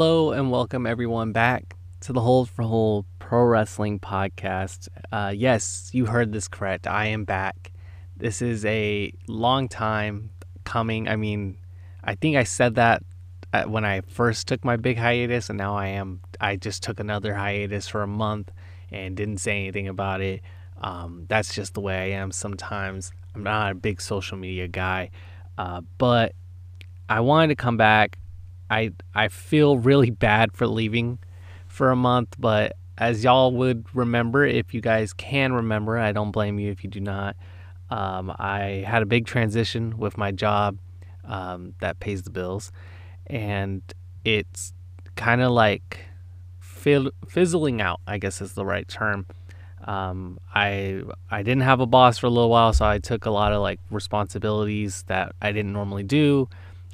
Hello and welcome everyone back to the Hold for Hold Pro Wrestling Podcast. Uh, yes, you heard this correct. I am back. This is a long time coming. I mean, I think I said that when I first took my big hiatus, and now I am. I just took another hiatus for a month and didn't say anything about it. Um, that's just the way I am sometimes. I'm not a big social media guy, uh, but I wanted to come back. I I feel really bad for leaving for a month, but as y'all would remember, if you guys can remember, I don't blame you if you do not. Um, I had a big transition with my job um, that pays the bills, and it's kind of like fizzling out. I guess is the right term. Um, I I didn't have a boss for a little while, so I took a lot of like responsibilities that I didn't normally do,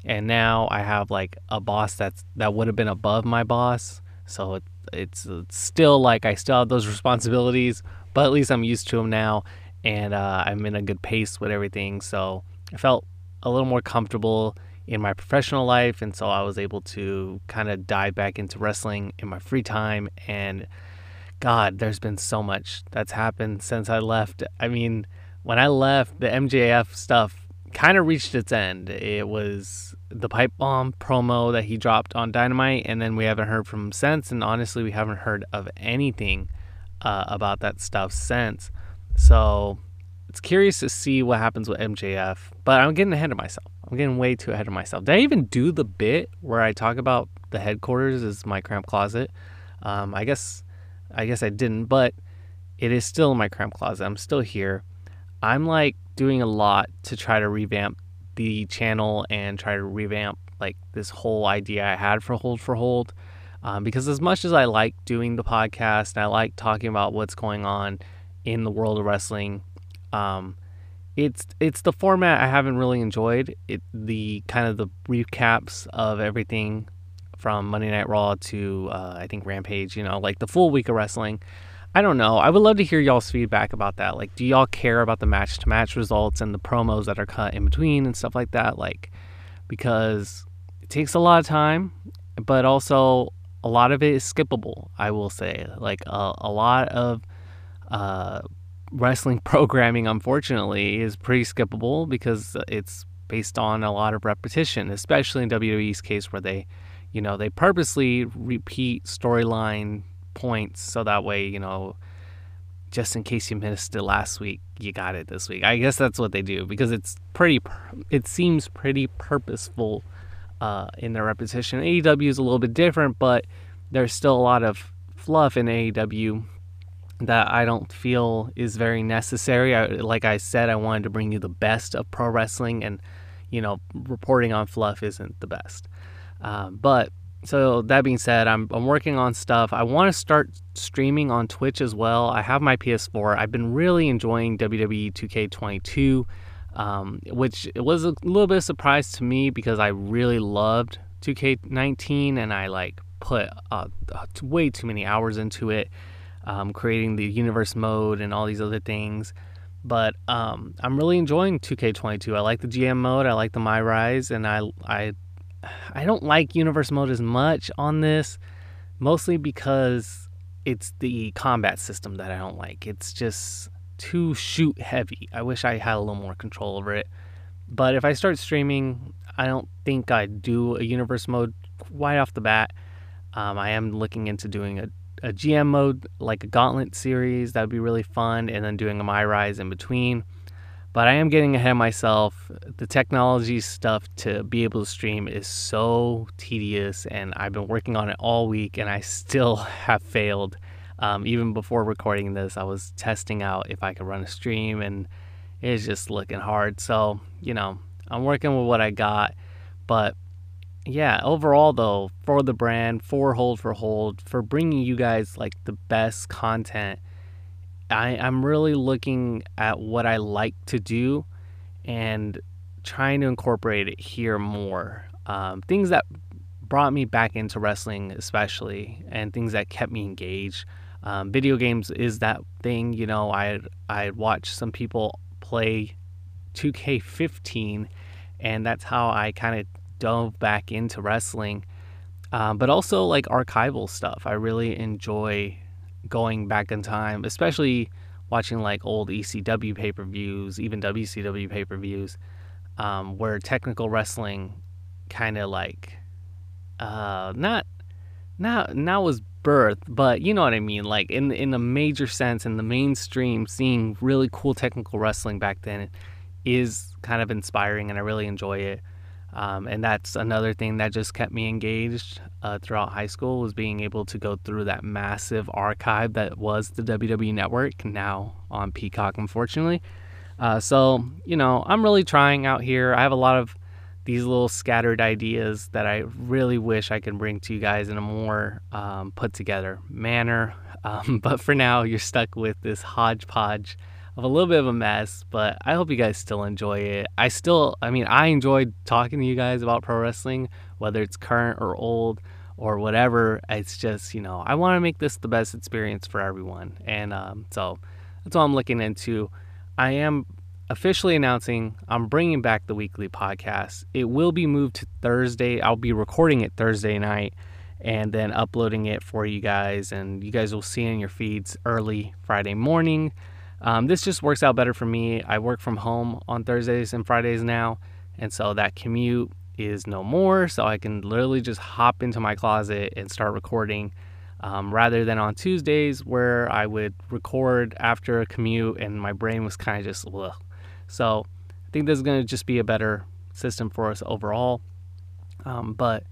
and now I have like a boss that's that would have been above my boss. So it, it's, it's still like I still have those responsibilities, but at least I'm used to them now, and uh, I'm in a good pace with everything. So I felt a little more comfortable in my professional life, and so I was able to kind of dive back into wrestling in my free time. And God, there's been so much that's happened since I left. I mean, when I left, the MJF stuff kind of reached its end. It was the pipe bomb promo that he dropped on Dynamite, and then we haven't heard from him since. And honestly, we haven't heard of anything uh, about that stuff since. So it's curious to see what happens with MJF, but I'm getting ahead of myself. I'm getting way too ahead of myself. Did I even do the bit where I talk about the headquarters is my cramp closet? Um, I guess, I guess I didn't, but it is still in my cramp closet. I'm still here. I'm like doing a lot to try to revamp the channel and try to revamp like this whole idea I had for Hold for Hold. Um, because as much as I like doing the podcast and I like talking about what's going on in the world of wrestling, um, it's it's the format I haven't really enjoyed. It the kind of the recaps of everything from Monday Night Raw to uh, I think Rampage. You know, like the full week of wrestling. I don't know. I would love to hear y'all's feedback about that. Like, do y'all care about the match to match results and the promos that are cut in between and stuff like that? Like, because it takes a lot of time, but also a lot of it is skippable, I will say. Like, a, a lot of uh, wrestling programming, unfortunately, is pretty skippable because it's based on a lot of repetition, especially in WWE's case where they, you know, they purposely repeat storyline points so that way, you know, just in case you missed it last week, you got it this week. I guess that's what they do because it's pretty, it seems pretty purposeful uh, in their repetition. AEW is a little bit different, but there's still a lot of fluff in AEW that I don't feel is very necessary. I, like I said, I wanted to bring you the best of pro wrestling, and you know, reporting on fluff isn't the best. Um, but so that being said, I'm, I'm working on stuff. I want to start streaming on Twitch as well. I have my PS4. I've been really enjoying WWE 2K22, um, which was a little bit of surprise to me because I really loved 2K19 and I like put uh, way too many hours into it, um, creating the universe mode and all these other things. But um, I'm really enjoying 2K22. I like the GM mode. I like the My Rise, and I I I don't like universe mode as much on this, mostly because it's the combat system that I don't like. It's just too shoot heavy. I wish I had a little more control over it. But if I start streaming, I don't think I'd do a universe mode right off the bat. Um, I am looking into doing a, a GM mode, like a Gauntlet series. That would be really fun. And then doing a My Rise in between. But I am getting ahead of myself. The technology stuff to be able to stream is so tedious, and I've been working on it all week, and I still have failed. Um, even before recording this, I was testing out if I could run a stream, and it's just looking hard. So, you know, I'm working with what I got. But yeah, overall, though, for the brand, for Hold for Hold, for bringing you guys like the best content I, I'm really looking at what I like to do and trying to incorporate it here more. Um, things that brought me back into wrestling, especially, and things that kept me engaged. Um, video games is that thing, you know. I I watched some people play 2K15, and that's how I kind of dove back into wrestling. uh, but also like archival stuff. I really enjoy going back in time, especially watching like old ECW pay per views, even WCW pay per views, um, where technical wrestling kind of like uh, not not now was birth, but you know what I mean. Like in in a major sense, in the mainstream, seeing really cool technical wrestling back then is kind of inspiring, and I really enjoy it. Um, and that's another thing that just kept me engaged uh, throughout high school was being able to go through that massive archive that was the WWE Network, now on Peacock, unfortunately. Uh, so you know, I'm really trying out here. I have a lot of these little scattered ideas that I really wish I could bring to you guys in a more um, put together manner. Um, but for now, you're stuck with this hodgepodge of a little bit of a mess. But I hope you guys still enjoy it. I still, I mean, I enjoyed talking to you guys about pro wrestling, whether it's current or old or whatever. It's just, you know, I want to make this the best experience for everyone. And um, so that's what I'm looking into. I am officially announcing I'm bringing back the weekly podcast. It will be moved to Thursday. I'll be recording it Thursday night and then uploading it for you guys. And you guys will see it in your feeds early Friday morning. Um, this just works out better for me. I work from home on Thursdays and Fridays now. And so that commute is no more. So I can literally just hop into my closet and start recording. Um, rather than on Tuesdays where I would record after a commute and my brain was kind of just ugh, so I think this is going to just be a better system for us overall. Um, but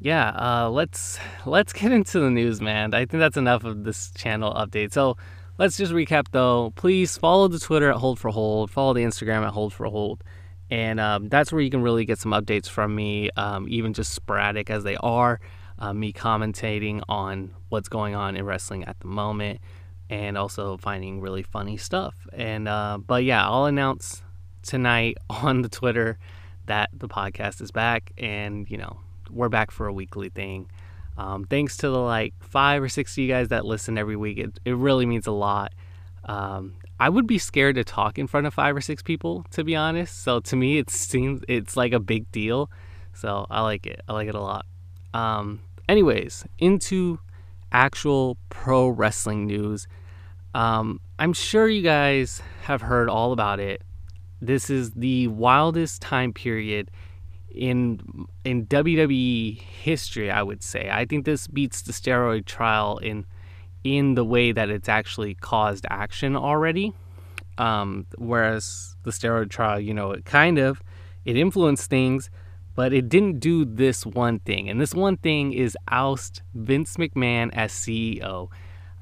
yeah, uh, let's let's get into the news, man. I think that's enough of this channel update. So let's just recap though. Please follow the Twitter at Hold for Hold. Follow the Instagram at Hold for Hold. And um, that's where you can really get some updates from me, um, even just sporadic as they are. Uh, me commentating on what's going on in wrestling at the moment and also finding really funny stuff. And uh, but yeah, I'll announce tonight on the Twitter that the podcast is back, and you know we're back for a weekly thing. Um, thanks to the like five or six of you guys that listen every week, it, it really means a lot. Um, I would be scared to talk in front of five or six people, to be honest. So to me, it seems it's like a big deal. So I like it. I like it a lot. Um, anyways, into actual pro wrestling news. Um, I'm sure you guys have heard all about it. This is the wildest time period in in WWE history, I would say. I think this beats the steroid trial in in the way that it's actually caused action already. Um, whereas the steroid trial, you know, it kind of it influenced things, but it didn't do this one thing. And this one thing is oust Vince McMahon as CEO.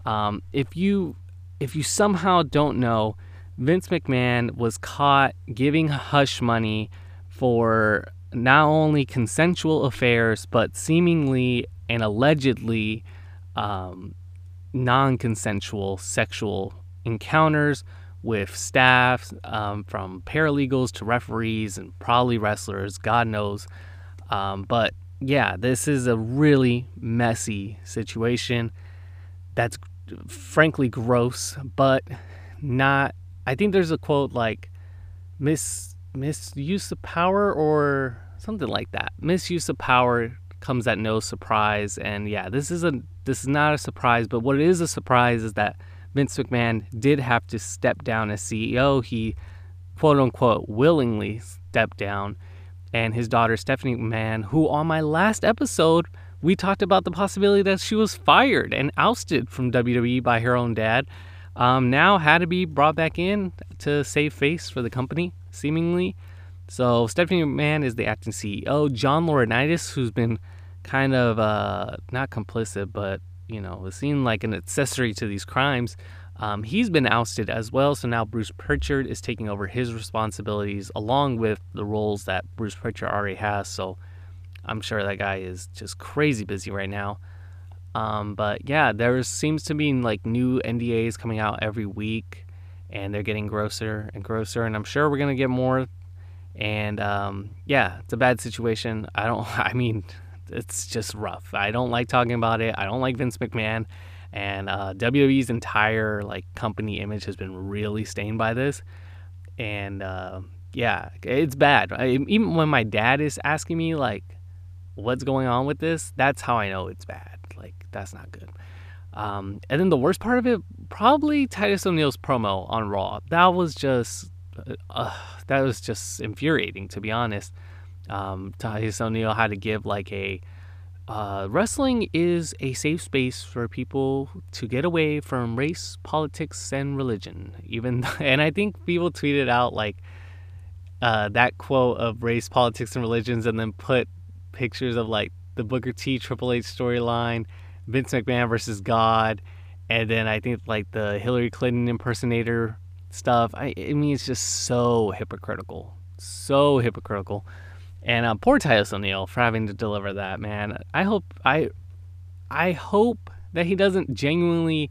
Um, if you if you somehow don't know, Vince McMahon was caught giving hush money for not only consensual affairs but seemingly and allegedly um, non-consensual sexual encounters with staff, um, from paralegals to referees and probably wrestlers, God knows. Um, but yeah, this is a really messy situation that's frankly gross, but not. I think there's a quote like mis misuse of power or something like that. Misuse of power comes at no surprise, and yeah, this is a this is not a surprise. But what is a surprise is that Vince McMahon did have to step down as CEO. He, quote unquote, willingly stepped down. And his daughter, Stephanie McMahon, who on my last episode, we talked about the possibility that she was fired and ousted from WWE by her own dad, um, now had to be brought back in to save face for the company, seemingly. So Stephanie McMahon is the acting CEO. John Laurinaitis, who's been kind of uh, not complicit, but you know, seen like an accessory to these crimes. Um, he's been ousted as well, so now Bruce Pritchard is taking over his responsibilities along with the roles that Bruce Pritchard already has. So I'm sure that guy is just crazy busy right now. Um, but yeah, there seems to be like new NDAs coming out every week, and they're getting grosser and grosser, and I'm sure we're gonna get more. And um, yeah, it's a bad situation. I don't. I mean, it's just rough. I don't like talking about it. I don't like Vince McMahon, and uh, WWE's entire like company image has been really stained by this. And uh, yeah, it's bad. I, even when my dad is asking me like, what's going on with this, that's how I know it's bad. Like that's not good. Um, and then the worst part of it, probably Titus O'Neil's promo on Raw. That was just, uh, that was just infuriating to be honest. Um, Titus O'Neil had to give like a, uh, wrestling is a safe space for people to get away from race, politics, and religion. Even and I think people tweeted out like uh, that quote of race, politics, and religions, and then put pictures of like the Booker T Triple H storyline, Vince McMahon versus God, and then I think like the Hillary Clinton impersonator stuff. I, I mean, it's just so hypocritical, so hypocritical. And uh, poor Titus O'Neil for having to deliver that, man. I hope I, I hope that he doesn't genuinely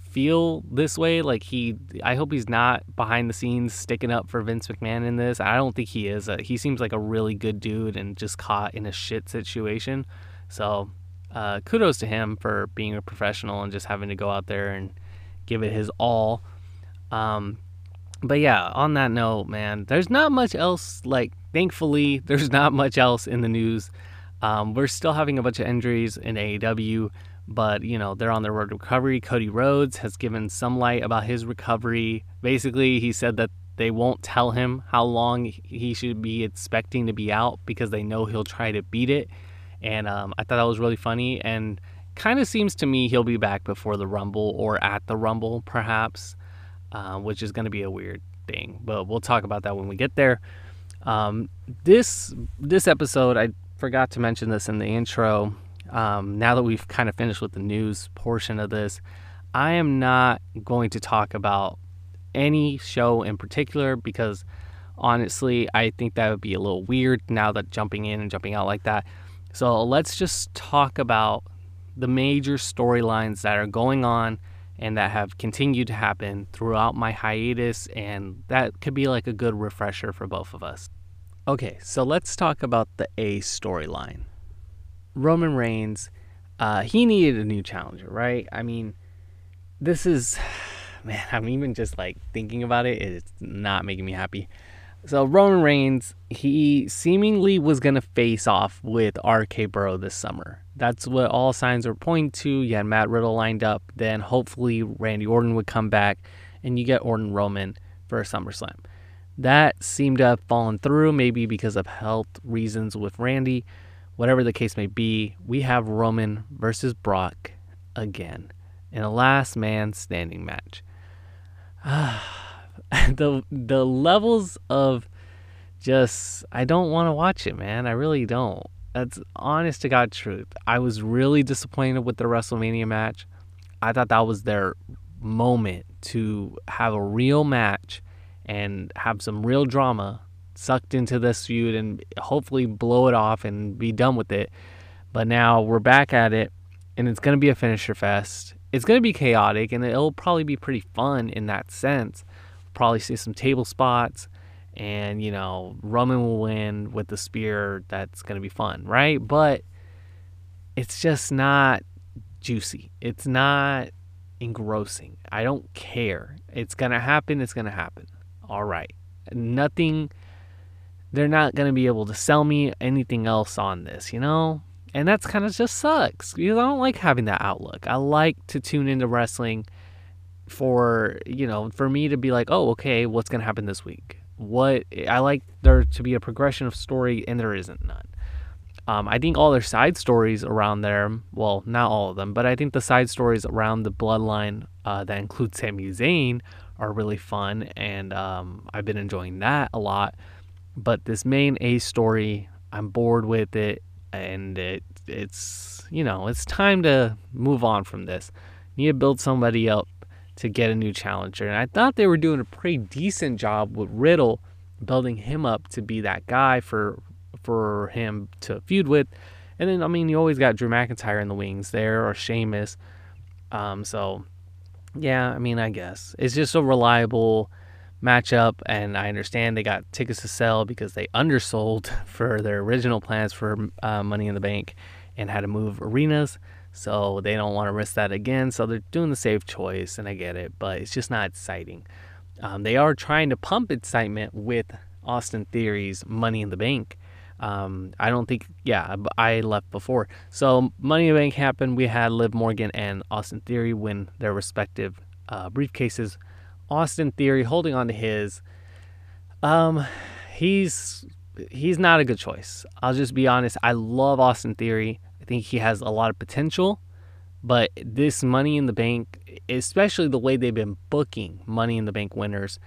feel this way. Like he, I hope he's not behind the scenes sticking up for Vince McMahon in this. I don't think he is. Uh, he seems like a really good dude and just caught in a shit situation. So uh, kudos to him for being a professional and just having to go out there and give it his all. Um, but yeah, on that note, man, there's not much else. Like, thankfully, there's not much else in the news. Um, we're still having a bunch of injuries in AEW but you know they're on their road to recovery. Cody Rhodes has given some light about his recovery. Basically, he said that they won't tell him how long he should be expecting to be out because they know he'll try to beat it. And um, I thought that was really funny and kind of seems to me he'll be back before the Rumble or at the Rumble, perhaps, uh, which is going to be a weird thing. But we'll talk about that when we get there. Um, this this episode, I forgot to mention this in the intro um, now that we've kind of finished with the news portion of this, I am not going to talk about any show in particular because honestly, I think that would be a little weird now that jumping in and jumping out like that. So let's just talk about the major storylines that are going on and that have continued to happen throughout my hiatus, and that could be like a good refresher for both of us. Okay, so let's talk about the A storyline. Roman Reigns, uh, he needed a new challenger, right? I mean, this is, man, I'm even just like thinking about it, it's not making me happy. So, Roman Reigns, he seemingly was to face off with RK Bro this summer. That's what all signs were pointing to. You had Matt Riddle lined up, then hopefully Randy Orton would come back, and you get Orton Roman for a SummerSlam. That seemed to have fallen through, maybe because of health reasons with Randy whatever the case may be, we have Roman versus Brock again in a last man standing match. the the levels of just I don't want to watch it, man. I really don't. That's honest to God truth. I was really disappointed with the WrestleMania match. I thought that was their moment to have a real match and have some real drama sucked into this feud and hopefully blow it off and be done with it. But now we're back at it, and it's going to be a finisher fest. It's going to be chaotic, and it'll probably be pretty fun in that sense. Probably see some table spots, and you know, Roman will win with the spear. That's to be fun, right? But it's just not juicy. It's not engrossing. I don't care. It's to happen. It's to happen. All right. Nothing they're not to be able to sell me anything else on this, you know? And that's kind of just sucks because I don't like having that outlook. I like to tune into wrestling for, you know, for me to be like, oh, okay, what's to happen this week? What I like there to be a progression of story, and there isn't none. Um, I think all their side stories around there, well, not all of them, but I think the side stories around the bloodline uh, that include Sami Zayn are really fun, and um, I've been enjoying that a lot. But this main A story, I'm bored with it, and it it's you know it's time to move on from this. You need to build somebody up to get a new challenger, and I thought they were doing a pretty decent job with Riddle, building him up to be that guy for for him to feud with. And then I mean you always got Drew McIntyre in the wings there or Sheamus. Um, so yeah, I mean I guess it's just a reliable matchup, and I understand they got tickets to sell because they undersold for their original plans for uh, Money in the Bank and had to move arenas. So they don't want to risk that again. So they're doing the safe choice, and I get it, but it's just not exciting. Um, they are trying to pump excitement with Austin Theory's Money in the Bank Um, I don't think, yeah, I left before. So Money in the Bank happened. We had Liv Morgan and Austin Theory win their respective uh, briefcases. Austin Theory holding on to his. Um, he's he's not a good choice. I'll just be honest. I love Austin Theory. Think he has a lot of potential, but this Money in the Bank, especially the way they've been booking Money in the Bank winners,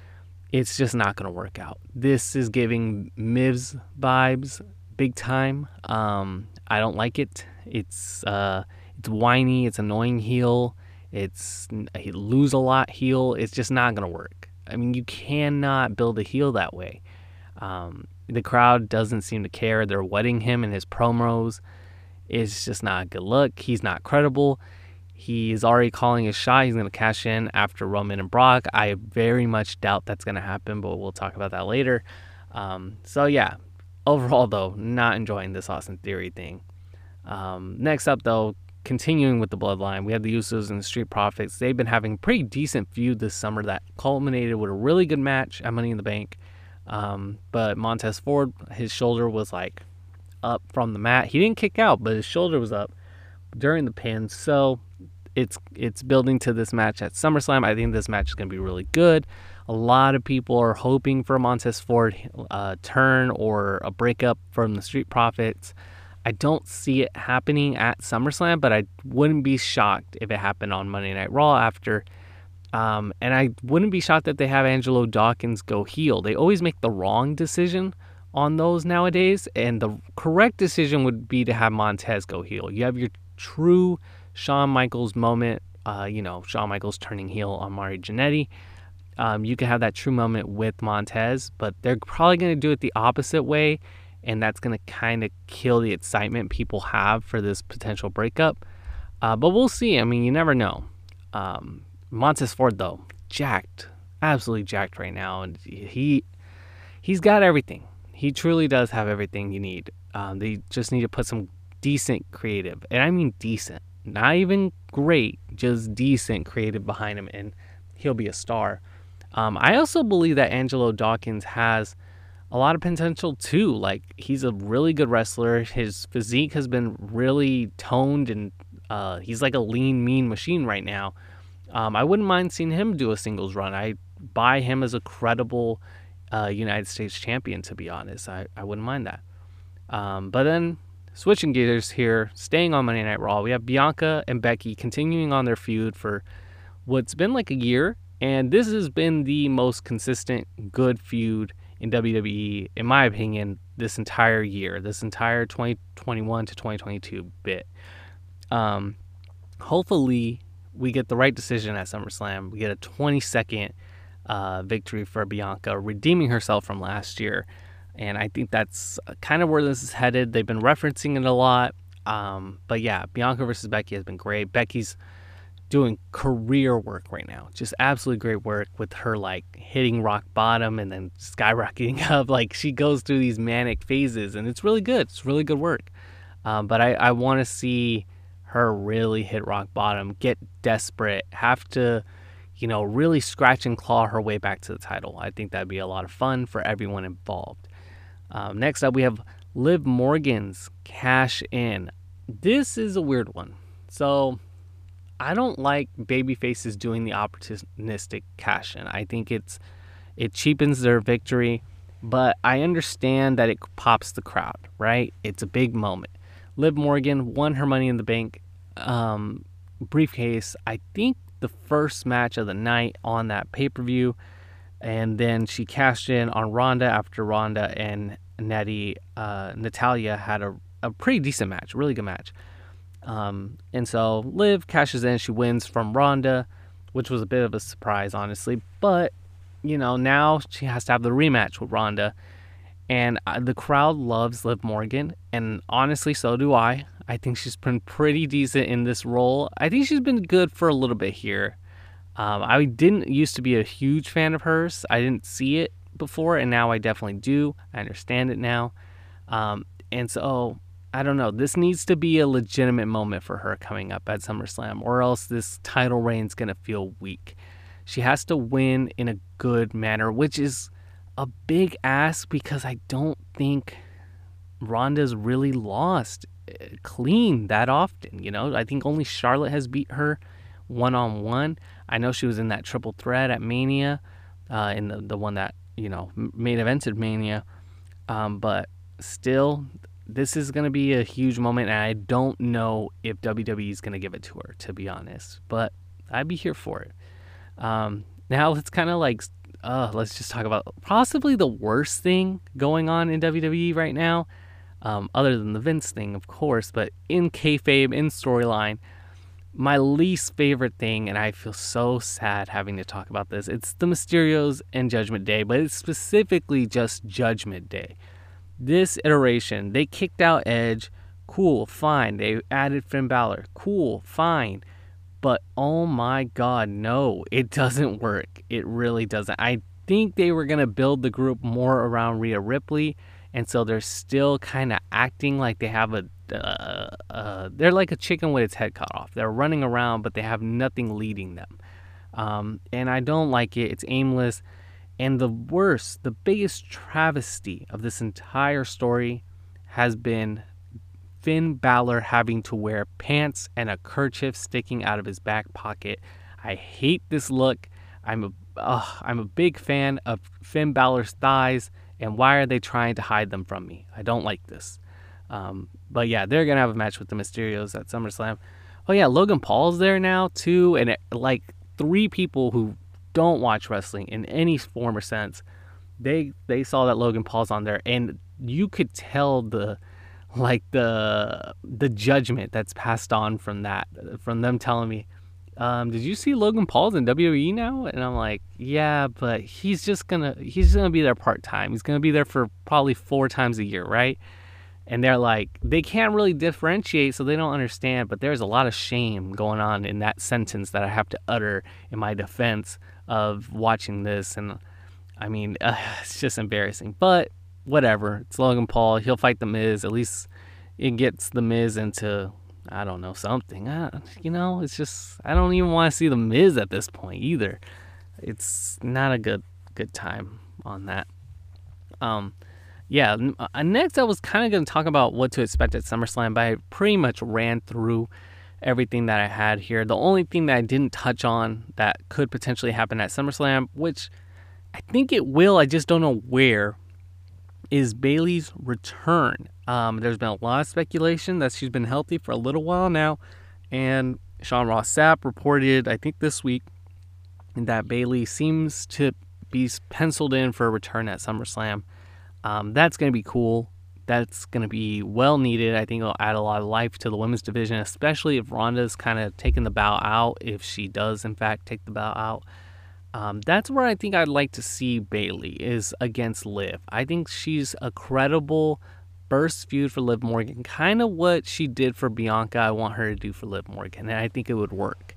it's just not going to work out. This is giving Miz vibes big time. Um, I don't like it. It's uh, it's whiny. It's annoying heel. It's lose a lot heel. It's just not going to work. I mean, you cannot build a heel that way. Um, the crowd doesn't seem to care. They're wetting him in his promos. It's just not a good look. He's not credible. He's already calling his shot. He's going to cash in after Roman and Brock. I very much doubt that's going to happen, but we'll talk about that later. Um, so, yeah, overall, though, not enjoying this Austin Theory thing. Um, next up, though, continuing with the bloodline, we have the Usos and the Street Profits. They've been having pretty decent feud this summer that culminated with a really good match at Money in the Bank. Um, but Montez Ford, his shoulder was like up from the mat. He didn't kick out, but his shoulder was up during the pin. So it's it's building to this match at SummerSlam. I think this match is going to be really good. A lot of people are hoping for Montez Ford uh, turn or a breakup from the Street Profits. I don't see it happening at SummerSlam, but I wouldn't be shocked if it happened on Monday Night Raw after um, and I wouldn't be shocked that they have Angelo Dawkins go heel. They always make the wrong decision on those nowadays, and the correct decision would be to have Montez go heel. You have your true Shawn Michaels moment, uh, you know, Shawn Michaels turning heel on Marty Jannetty. Um, you can have that true moment with Montez, but they're probably going to do it the opposite way, and that's going to kind of kill the excitement people have for this potential breakup. Uh, but we'll see. I mean, you never know. Um, Montez Ford though, jacked, absolutely jacked right now, and he he's got everything. He truly does have everything you need. Um, they just need to put some decent creative, and I mean decent, not even great, just decent creative behind him, and he'll be a star. Um, I also believe that Angelo Dawkins has a lot of potential too. Like he's a really good wrestler. His physique has been really toned, and uh, he's like a lean, mean machine right now. Um, I wouldn't mind seeing him do a singles run. I buy him as a credible United States champion, to be honest. I, I wouldn't mind that. Um, but then switching gears here, staying on Monday Night Raw, we have Bianca and Becky continuing on their feud for what's been like a year. And this has been the most consistent good feud in WWE, in my opinion, this entire year, this entire 2021 to 2022 bit. Um, hopefully, we get the right decision at SummerSlam. We get a 20 second uh, victory for Bianca, redeeming herself from last year. And I think that's kind of where this is headed. They've been referencing it a lot. Um, but yeah, Bianca versus Becky has been great. Becky's doing career work right now. Just absolutely great work with her like hitting rock bottom and then skyrocketing up. Like she goes through these manic phases and it's really good. It's really good work. Um, but I, I want to see her really hit rock bottom, get desperate, have to, you know, really scratch and claw her way back to the title. I think that'd be a lot of fun for everyone involved. Um, next up, we have Liv Morgan's Cash In. This is a weird one. So, I don't like baby faces doing the opportunistic cash in. I think it's it cheapens their victory, but I understand that it pops the crowd, right? It's a big moment. Liv Morgan won her money in the bank um, briefcase, I think the first match of the night on that pay per view. And then she cashed in on Ronda after Ronda and Natty, uh, Natalya had a, a pretty decent match, really good match. Um, and so Liv cashes in, she wins from Ronda, which was a bit of a surprise, honestly. But, you know, now she has to have the rematch with Ronda. And uh, the crowd loves Liv Morgan, and honestly, so do I. I think she's been pretty decent in this role. I think she's been good for a little bit here. Um, I didn't used to be a huge fan of hers. I didn't see it before, and now I definitely do. I understand it now. Um, and so, I don't know. This needs to be a legitimate moment for her coming up at SummerSlam, or else this title reign's going to feel weak. She has to win in a good manner, which is a big ask because I don't think Ronda's really lost clean that often. You know, I think only Charlotte has beat her one on one. I know she was in that triple threat at Mania, uh, in the the one that you know main evented Mania, um, but still, this is going to be a huge moment, and I don't know if WWE is going to give it to her, to be honest. But I'd be here for it. Um, now let's kind of like, uh, let's just talk about possibly the worst thing going on in WWE right now, um, other than the Vince thing, of course. But in kayfabe, in storyline, my least favorite thing, and I feel so sad having to talk about this. It's the Mysterios and Judgment Day, but it's specifically just Judgment Day this iteration, they kicked out Edge. Cool, fine. They added Finn Balor. Cool, fine. But oh my god, no, it doesn't work. It really doesn't. I think they were going to build the group more around Rhea Ripley. And so they're still kind of acting like they have a. Uh, uh, they're like a chicken with its head cut off. They're running around, but they have nothing leading them. Um, and I don't like it. It's aimless. And the worst, the biggest travesty of this entire story has been Finn Balor having to wear pants and a kerchief sticking out of his back pocket. I hate this look. I'm a I'm a big fan of Finn Balor's thighs, and why are they trying to hide them from me? I don't like this. Um, but yeah, they're gonna have a match with the Mysterios at SummerSlam. Oh yeah, Logan Paul's there now too, and it, like three people who don't watch wrestling in any form or sense, they they saw that Logan Paul's on there, and you could tell the like the the judgment that's passed on from that from them telling me um, did you see Logan Paul's in WWE now? And I'm like, yeah, but he's just gonna he's gonna be there part time. He's gonna be there for probably four times a year, right? And they're like, they can't really differentiate, so they don't understand. But there's a lot of shame going on in that sentence that I have to utter in my defense of watching this, and I mean, uh, it's just embarrassing. But whatever, it's Logan Paul. He'll fight the Miz. At least it gets the Miz into I don't know something. Uh, you know, it's just I don't even want to see the Miz at this point either. It's not a good good time on that. Um, yeah. Uh, next, I was kind of going to talk about what to expect at SummerSlam, but I pretty much ran through everything that I had here. The only thing that I didn't touch on that could potentially happen at SummerSlam, which I think it will, I just don't know where, is Bayley's return. Um, there's been a lot of speculation that she's been healthy for a little while now, and Sean Ross Sapp reported, I think this week, that Bayley seems to be penciled in for a return at SummerSlam. Um, that's going to be cool that's going to be well needed. I think it'll add a lot of life to the women's division, especially if Ronda's kind of taking the bow out, if she does, in fact, take the bow out. Um, that's where I think I'd like to see Bayley is against Liv. I think she's a credible first feud for Liv Morgan, kind of what she did for Bianca. I want her to do for Liv Morgan, and I think it would work.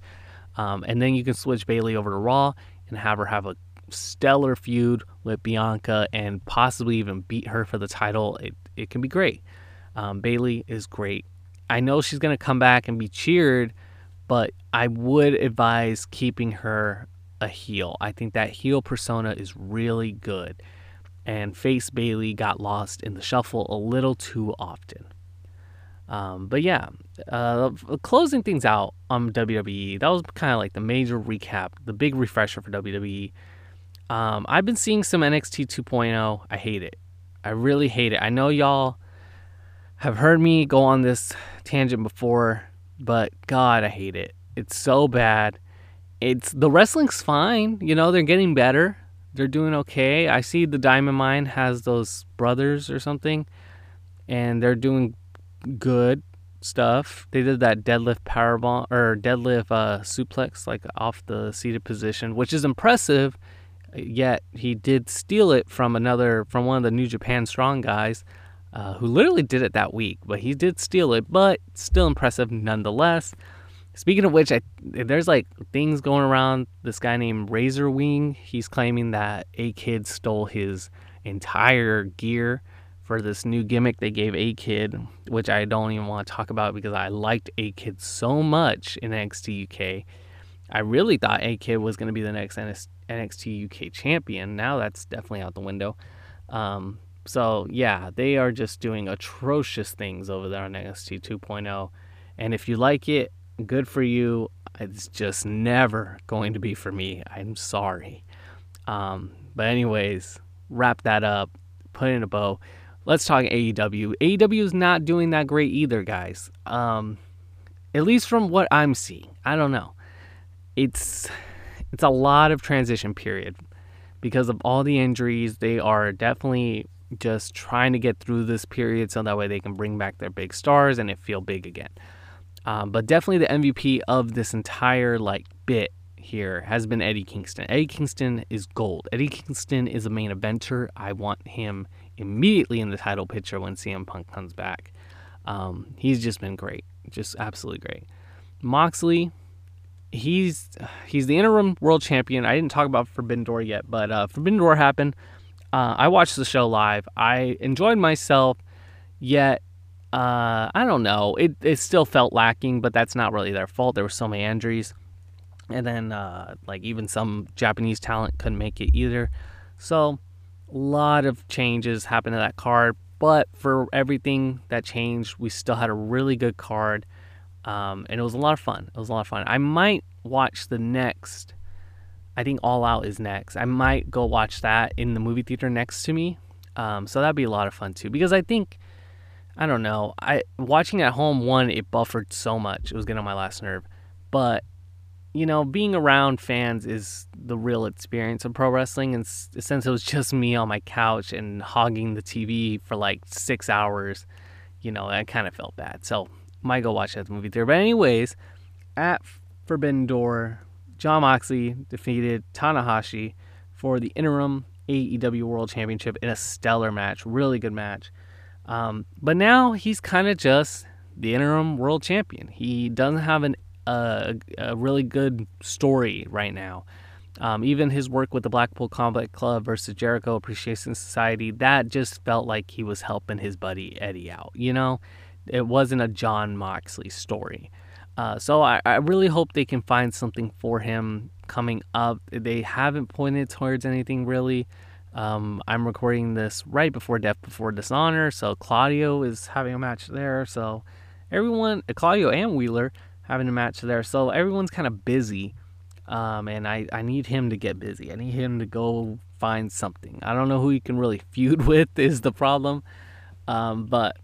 Um, and then you can switch Bayley over to Raw and have her have a stellar feud with Bianca and possibly even beat her for the title. It, it can be great. Um, Bayley is great. I know she's going to come back and be cheered, but I would advise keeping her a heel. I think that heel persona is really good. And face Bayley got lost in the shuffle a little too often. Um, but yeah, uh, closing things out on WWE, that was kind of like the major recap, the big refresher for WWE. Um, I've been seeing some NXT 2.0. I hate it. I really hate it. I know y'all have heard me go on this tangent before, but God, I hate it. It's so bad. It's the wrestling's fine. You know, they're getting better. They're doing okay. I see the Diamond Mine has those brothers or something, and they're doing good stuff. They did that deadlift power powerbomb or deadlift uh, suplex like off the seated position, which is impressive Yet he did steal it from another, from one of the New Japan Strong guys, uh, who literally did it that week. But he did steal it, but still impressive nonetheless. Speaking of which, I, there's like things going around. This guy named Razor Wing, he's claiming that A Kid stole his entire gear for this new gimmick they gave A Kid, which I don't even want to talk about because I liked A Kid so much in NXT UK. I really thought A Kid was going to be the next NXT UK champion. Now that's definitely out the window. Um, So yeah, they are just doing atrocious things over there on NXT 2.0. And if you like it, good for you. It's just never going to be for me. I'm sorry. Um, but anyways, wrap that up, put in a bow. Let's talk AEW. AEW is not doing that great either, guys. Um, at least from what I'm seeing. I don't know. It's it's a lot of transition period because of all the injuries. They are definitely just trying to get through this period so that way they can bring back their big stars and it feel big again. Um, but definitely the MVP of this entire like bit here has been Eddie Kingston. Eddie Kingston is gold. Eddie Kingston is a main eventer. I want him immediately in the title picture when CM Punk comes back. Um, he's just been great, just absolutely great. Moxley, he's he's the interim world champion. I didn't talk about Forbidden Door yet, but uh, Forbidden Door happened. Uh, I watched the show live. I enjoyed myself, yet uh, I don't know. It it still felt lacking, but that's not really their fault. There were so many injuries, and then uh, like even some Japanese talent couldn't make it either. So a lot of changes happened to that card, but for everything that changed, we still had a really good card, um, and it was a lot of fun. It was a lot of fun. I might watch the next. I think All Out is next. I might go watch that in the movie theater next to me. Um, so that'd be a lot of fun too, because I think I don't know. I watching at home one it buffered so much. It was getting on my last nerve. But you know, being around fans is the real experience of pro wrestling and since it was just me on my couch and hogging the TV for like 6 hours, you know, I kind of felt bad. So, might go watch that movie theater. But anyways, at Forbidden Door, Jon Moxley defeated Tanahashi for the interim AEW World Championship in a stellar match, really good match. Um, but now he's kind of just the interim world champion. He doesn't have an, a really good story right now. Um, even his work with the Blackpool Combat Club versus Jericho Appreciation Society, that just felt like he was helping his buddy Eddie out. You know, it wasn't a Jon Moxley story. Uh, so I, I really hope they can find something for him coming up. They haven't pointed towards anything really. Um, I'm recording this right before Death Before Dishonor, so Claudio is having a match there. So everyone, Claudio and Wheeler having a match there. So everyone's kind of busy, um, and I, I need him to get busy. I need him to go find something. I don't know who he can really feud with is the problem, um, but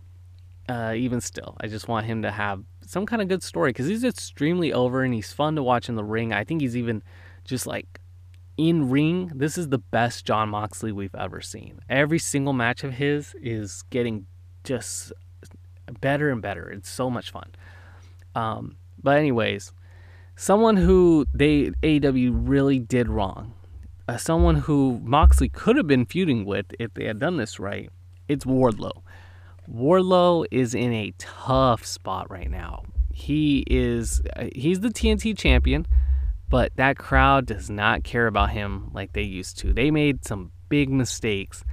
uh, even still, I just want him to have some kind of good story because he's extremely over and he's fun to watch in the ring. I think he's even just like in ring, this is the best Jon Moxley we've ever seen. Every single match of his is getting just better and better. It's so much fun. Um, but anyways, someone who they AW really did wrong, uh, someone who Moxley could have been feuding with if they had done this right, it's Wardlow. Wardlow is in a tough spot right now. He is uh, he's the TNT champion but that crowd does not care about him like they used to. They made some big mistakes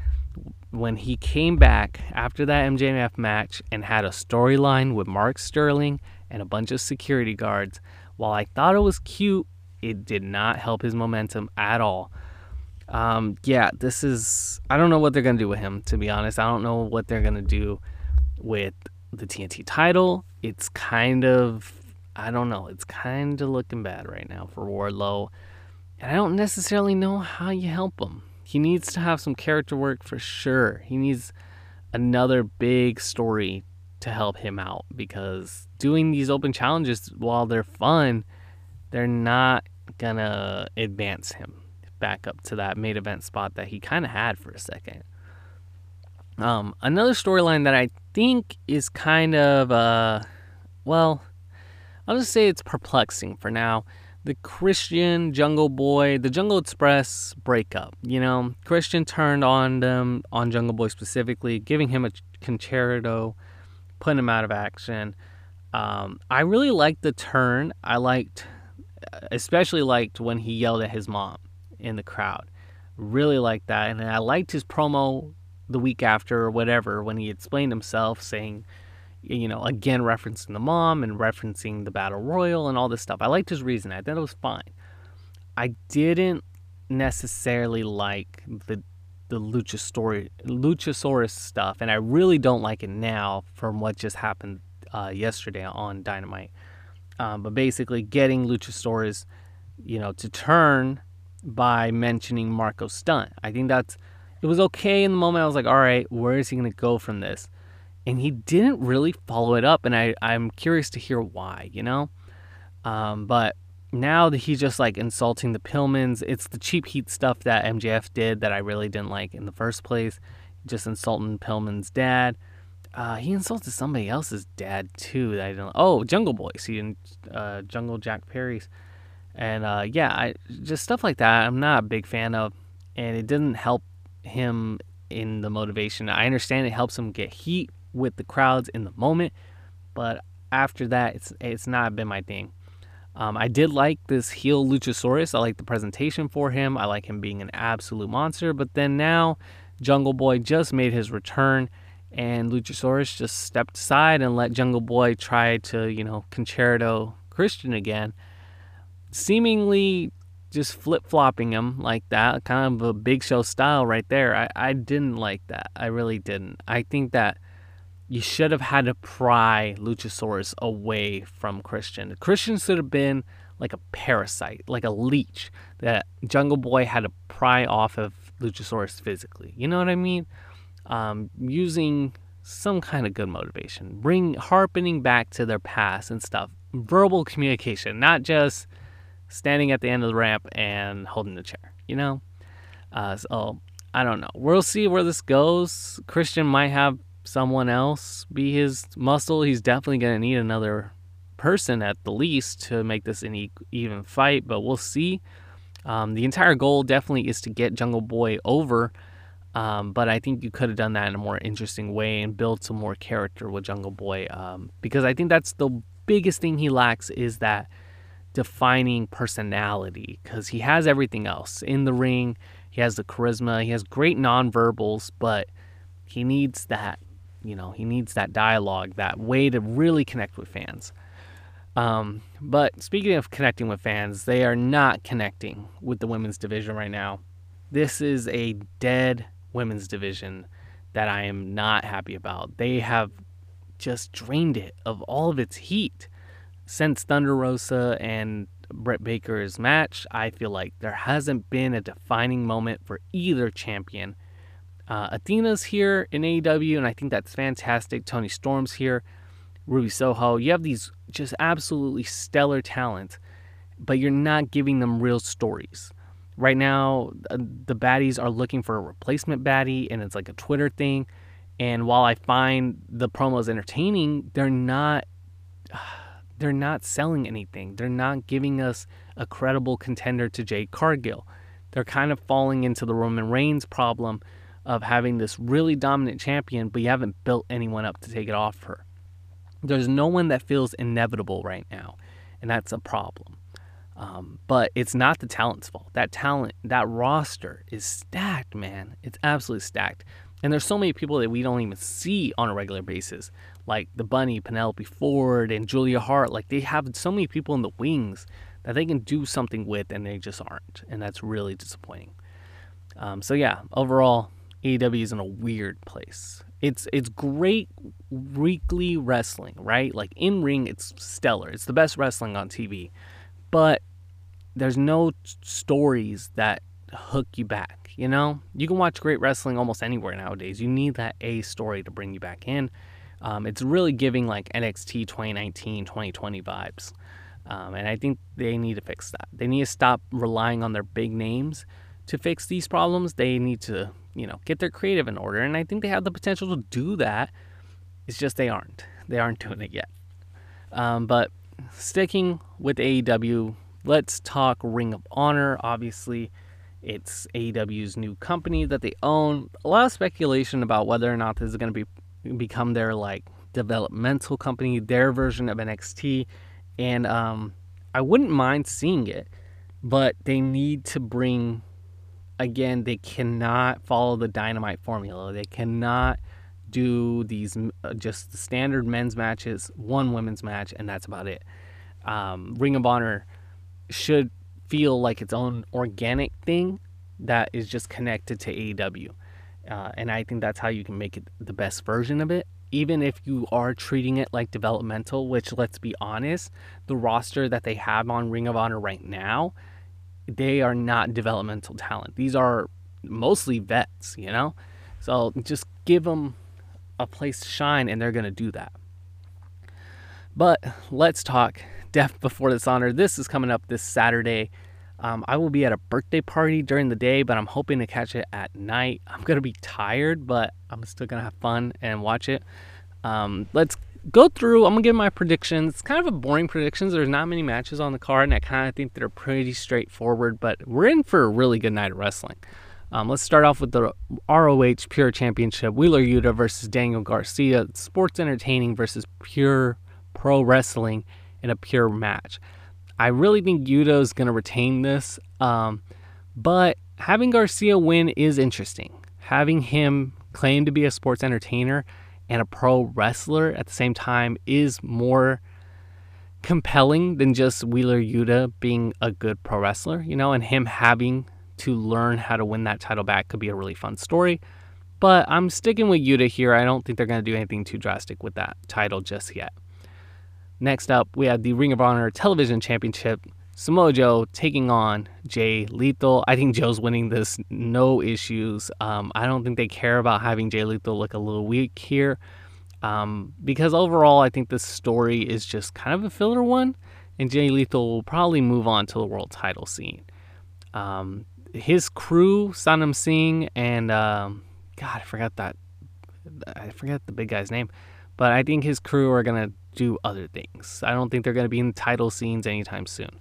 when he came back after that MJF match and had a storyline with Mark Sterling and a bunch of security guards. While I thought it was cute, it did not help his momentum at all. Um, yeah, this is. I don't know what they're going to do with him, to be honest. I don't know what they're going to do with the TNT title. It's kind of I don't know. It's kind of looking bad right now for Wardlow. And I don't necessarily know how you help him. He needs to have some character work for sure. He needs another big story to help him out because doing these open challenges, while they're fun, they're not gonna advance him back up to that main event spot that he kind of had for a second. Um, another storyline that I think is kind of, uh, well, I'll just say it's perplexing for now. The Christian Jungle Boy, the Jungle Express breakup. You know, Christian turned on them, on Jungle Boy specifically, giving him a conchairto, putting him out of action. Um, I really liked the turn. I liked, especially liked when he yelled at his mom in the crowd. Really liked that. And I liked his promo the week after or whatever when he explained himself saying, you know, again referencing the mom and referencing the battle royal and all this stuff. I liked his reason. I thought it was fine. I didn't necessarily like the the Luchasaurus, Luchasaurus stuff, and I really don't like it now from what just happened uh, yesterday on Dynamite. Um, but basically, getting Luchasaurus, you know, to turn by mentioning Marko Stunt. I think that's it was okay in the moment. I was like, all right, where is he going to go from this? And he didn't really follow it up, and I I'm curious to hear why. You know, um, but now that he's just like insulting the Pillmans, it's the cheap heat stuff that MJF did that I really didn't like in the first place. Just insulting Pillman's dad. Uh, he insulted somebody else's dad too. That I don't. Oh, Jungle Boys. He and uh, Jungle Jack Perry's, and uh, yeah, I just stuff like that. I'm not a big fan of, and it didn't help him in the motivation. I understand it helps him get heat with the crowds in the moment, but after that, it's it's not been my thing. Um, I did like this heel Luchasaurus. I like the presentation for him. I like him being an absolute monster. But then now, Jungle Boy just made his return, and Luchasaurus just stepped aside and let Jungle Boy try to, you know, Con-Chair-To Christian again, seemingly just flip flopping him like that, kind of a big show style right there. I, I didn't like that. I really didn't. I think that you should have had to pry Luchasaurus away from Christian. Christian should have been like a parasite, like a leech that Jungle Boy had to pry off of Luchasaurus physically. You know what I mean? Um, using some kind of good motivation, bring harpening back to their past and stuff. Verbal communication, not just standing at the end of the ramp and holding the chair. You know? Uh, so I don't know. We'll see where this goes. Christian might have someone else be his muscle, he's definitely going to need another person at the least to make this an even fight, but we'll see. Um, the entire goal definitely is to get Jungle Boy over, um, but I think you could have done that in a more interesting way and build some more character with Jungle Boy um, because I think that's the biggest thing he lacks is that defining personality because he has everything else in the ring. He has the charisma, he has great nonverbals, but he needs that you know, he needs that dialogue, that way to really connect with fans. Um, but speaking of connecting with fans, they are not connecting with the women's division right now. This is a dead women's division that I am not happy about. They have just drained it of all of its heat. Since Thunder Rosa and Britt Baker's match, I feel like there hasn't been a defining moment for either champion uh, Athena's here in AEW, and I think that's fantastic. Toni Storm's here, Ruby Soho. You have these just absolutely stellar talent, but you're not giving them real stories. Right now, uh, the baddies are looking for a replacement baddie, and it's like a Twitter thing. And while I find the promos entertaining, they're not. They're not selling anything. They're not giving us a credible contender to Jade Cargill. They're kind of falling into the Roman Reigns problem of having this really dominant champion, but you haven't built anyone up to take it off her. There's no one that feels inevitable right now, and that's a problem. Um, but it's not the talent's fault. That talent, that roster is stacked, man. It's absolutely stacked. And there's so many people that we don't even see on a regular basis, like the Bunny, Penelope Ford, and Julia Hart. Like they have so many people in the wings that they can do something with, and they just aren't. And that's really disappointing. Um, so yeah, overall, AEW is in a weird place. It's it's great weekly wrestling, right? Like in ring, it's stellar. It's the best wrestling on TV, but there's no stories that hook you back. You know, you can watch great wrestling almost anywhere nowadays. You need that A story to bring you back in. Um, it's really giving like NXT 2019, 2020 vibes. Um, and I think they need to fix that. They need to stop relying on their big names to fix these problems. They need to you know, get their creative in order. And I think they have the potential to do that. It's just they aren't. They aren't doing it yet. Um, but sticking with AEW, let's talk Ring of Honor. Obviously, it's AEW's new company that they own. A lot of speculation about whether or not this is going to be become their like developmental company, their version of NXT, and um, I wouldn't mind seeing it, but they need to bring again, they cannot follow the dynamite formula. They cannot do these uh, just standard men's matches, one women's match, and that's about it. Um, Ring of Honor should feel like its own organic thing that is just connected to AEW. Uh, and I think that's how you can make it the best version of it. Even if you are treating it like developmental, which let's be honest, the roster that they have on Ring of Honor right now, they are not developmental talent. These are mostly vets, you know? So just give them a place to shine, and they're going to do that. But let's talk Death Before Dishonor. This is coming up this Saturday. Um, I will be at a birthday party during the day, but I'm hoping to catch it at night. I'm going to be tired, but I'm still going to have fun and watch it. Um, let's go through. I'm to give my predictions. It's kind of a boring predictions. There's not many matches on the card, and I kind of think they're pretty straightforward, but we're in for a really good night of wrestling. Um, let's start off with the ROH Pure Championship. Wheeler Yuta versus Daniel Garcia. Sports entertaining versus pure pro wrestling in a pure match. I really think Yuta is to retain this, um, but having Garcia win is interesting. Having him claim to be a sports entertainer and a pro wrestler at the same time is more compelling than just Wheeler Yuta being a good pro wrestler, you know, and him having to learn how to win that title back could be a really fun story. But I'm sticking with Yuta here. I don't think they're going to do anything too drastic with that title just yet. Next up, we have the Ring of Honor Television Championship. Samoa Joe taking on Jay Lethal. I think Joe's winning this, no issues. Um, I don't think they care about having Jay Lethal look a little weak here. Um, because overall, I think this story is just kind of a filler one, and Jay Lethal will probably move on to the world title scene. Um, his crew, Satnam Singh, and um, God, I forgot that. I forget the big guy's name, but I think his crew are gonna do other things. I don't think they're gonna be in title scenes anytime soon.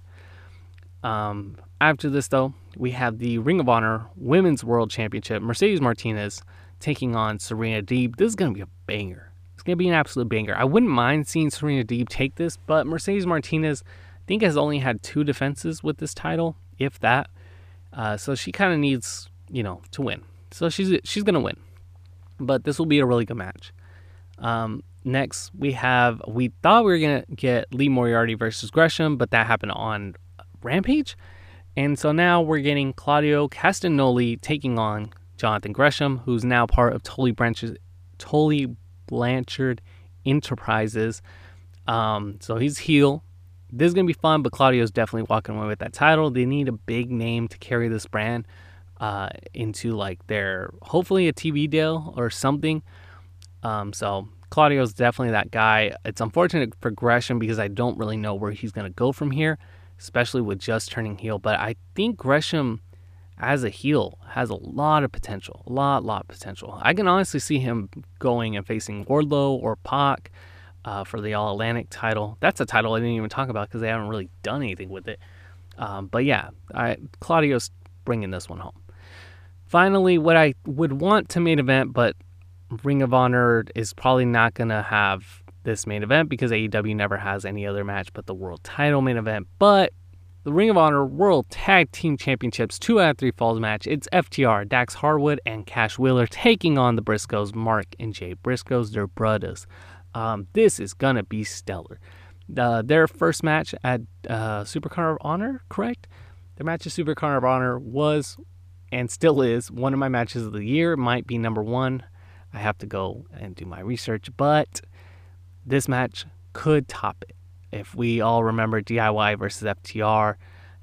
Um, after this, though, we have the Ring of Honor Women's World Championship. Mercedes Martinez taking on Serena Deeb. This is gonna be a banger. It's gonna be an absolute banger. I wouldn't mind seeing Serena Deeb take this, but Mercedes Martinez, I think, has only had two defenses with this title, if that. Uh, so she kind of needs, you know, to win. So she's she's gonna win, but this will be a really good match. Um, next, we have we thought we were gonna get Lee Moriarty versus Gresham, but that happened on Rampage, and so now we're getting Claudio Castagnoli taking on Jonathan Gresham, who's now part of Tully Branches, Tully Blanchard Enterprises. Um, so he's heel this is going to be fun, but Claudio's definitely walking away with that title. They need a big name to carry this brand uh, into like their hopefully a TV deal or something. Um, so Claudio's definitely that guy. It's unfortunate for Gresham because I don't really know where he's going to go from here, especially with just turning heel. But I think Gresham as a heel has a lot of potential, a lot, lot of potential. I can honestly see him going and facing Wardlow or Pac uh, for the All Atlantic title. That's a title I didn't even talk about because they haven't really done anything with it. Um, but yeah, I, Claudio's bringing this one home. Finally, what I would want to main event, but Ring of Honor is probably not going to have this main event because AEW never has any other match but the world title main event. But the Ring of Honor World Tag Team Championships 2 out of 3 Falls match. It's FTR, Dax Harwood, and Cash Wheeler taking on the Briscoes, Mark and Jay Briscoes, their brothers. Um, this is gonna be stellar. Uh, their first match at uh, Supercard of Honor, correct? Their match at Supercard of Honor was and still is one of my matches of the year. Might be number one. I have to go and do my research, but this match could top it. If we all remember DIY versus FTR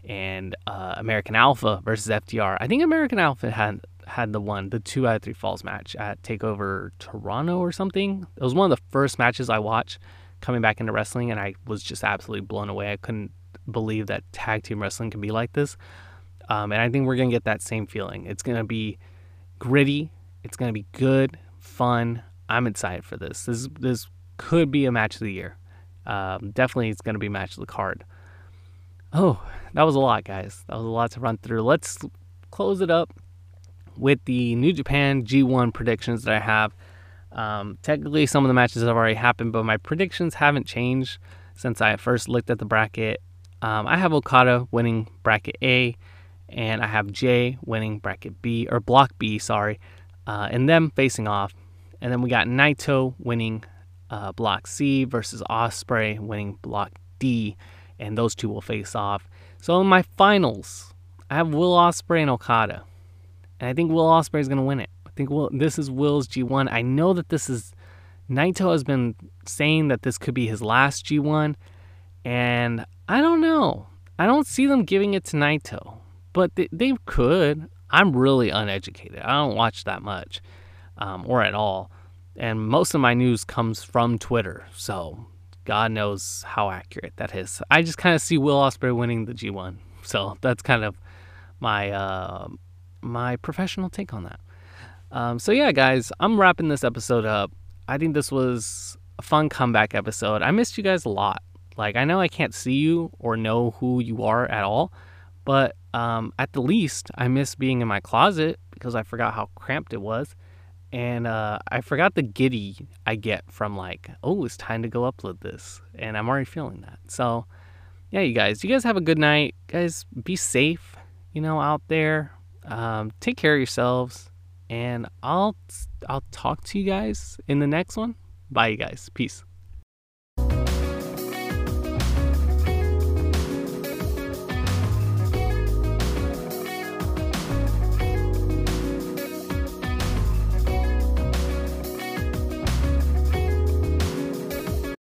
and uh, American Alpha versus FTR, I think American Alpha had had the one, the two out of three falls match at Takeover Toronto or something. It was one of the first matches I watched coming back into wrestling, and I was just absolutely blown away. I couldn't believe that tag team wrestling can be like this. Um, and I think we're gonna get that same feeling. It's gonna be gritty. It's gonna be good, fun. I'm excited for this. This this could be a match of the year. Um, definitely, it's gonna be match of the card. Oh, that was a lot, guys. That was a lot to run through. Let's close it up with the New Japan G1 predictions that I have. Um, technically, some of the matches have already happened, but my predictions haven't changed since I first looked at the bracket. Um, I have Okada winning bracket A, and I have Jay winning bracket B, or block B, sorry, uh, and them facing off. And then we got Naito winning uh, block C versus Ospreay, winning block D, and those two will face off. So in my finals, I have Will Ospreay and Okada. And I think Will Ospreay is going to win it. I think Will, this is Will's G1. I know that this is Naito has been saying that this could be his last G1, and I don't know. I don't see them giving it to Naito, but they, they could. I'm really uneducated. I don't watch that much, um, or at all, and most of my news comes from Twitter. So God knows how accurate that is. I just kind of see Will Ospreay winning the G1. So that's kind of my uh, my professional take on that. Um, so yeah, guys, I'm wrapping this episode up. I think this was a fun comeback episode. I missed you guys a lot. Like I know I can't see you or know who you are at all, but um, at the least, I miss being in my closet because I forgot how cramped it was, and uh, I forgot the giddy I get from like, oh, it's time to go upload this, and I'm already feeling that. So, yeah, you guys, you guys have a good night, guys. Be safe, you know, out there. Um, take care of yourselves, and I'll I'll talk to you guys in the next one. Bye, you guys. Peace.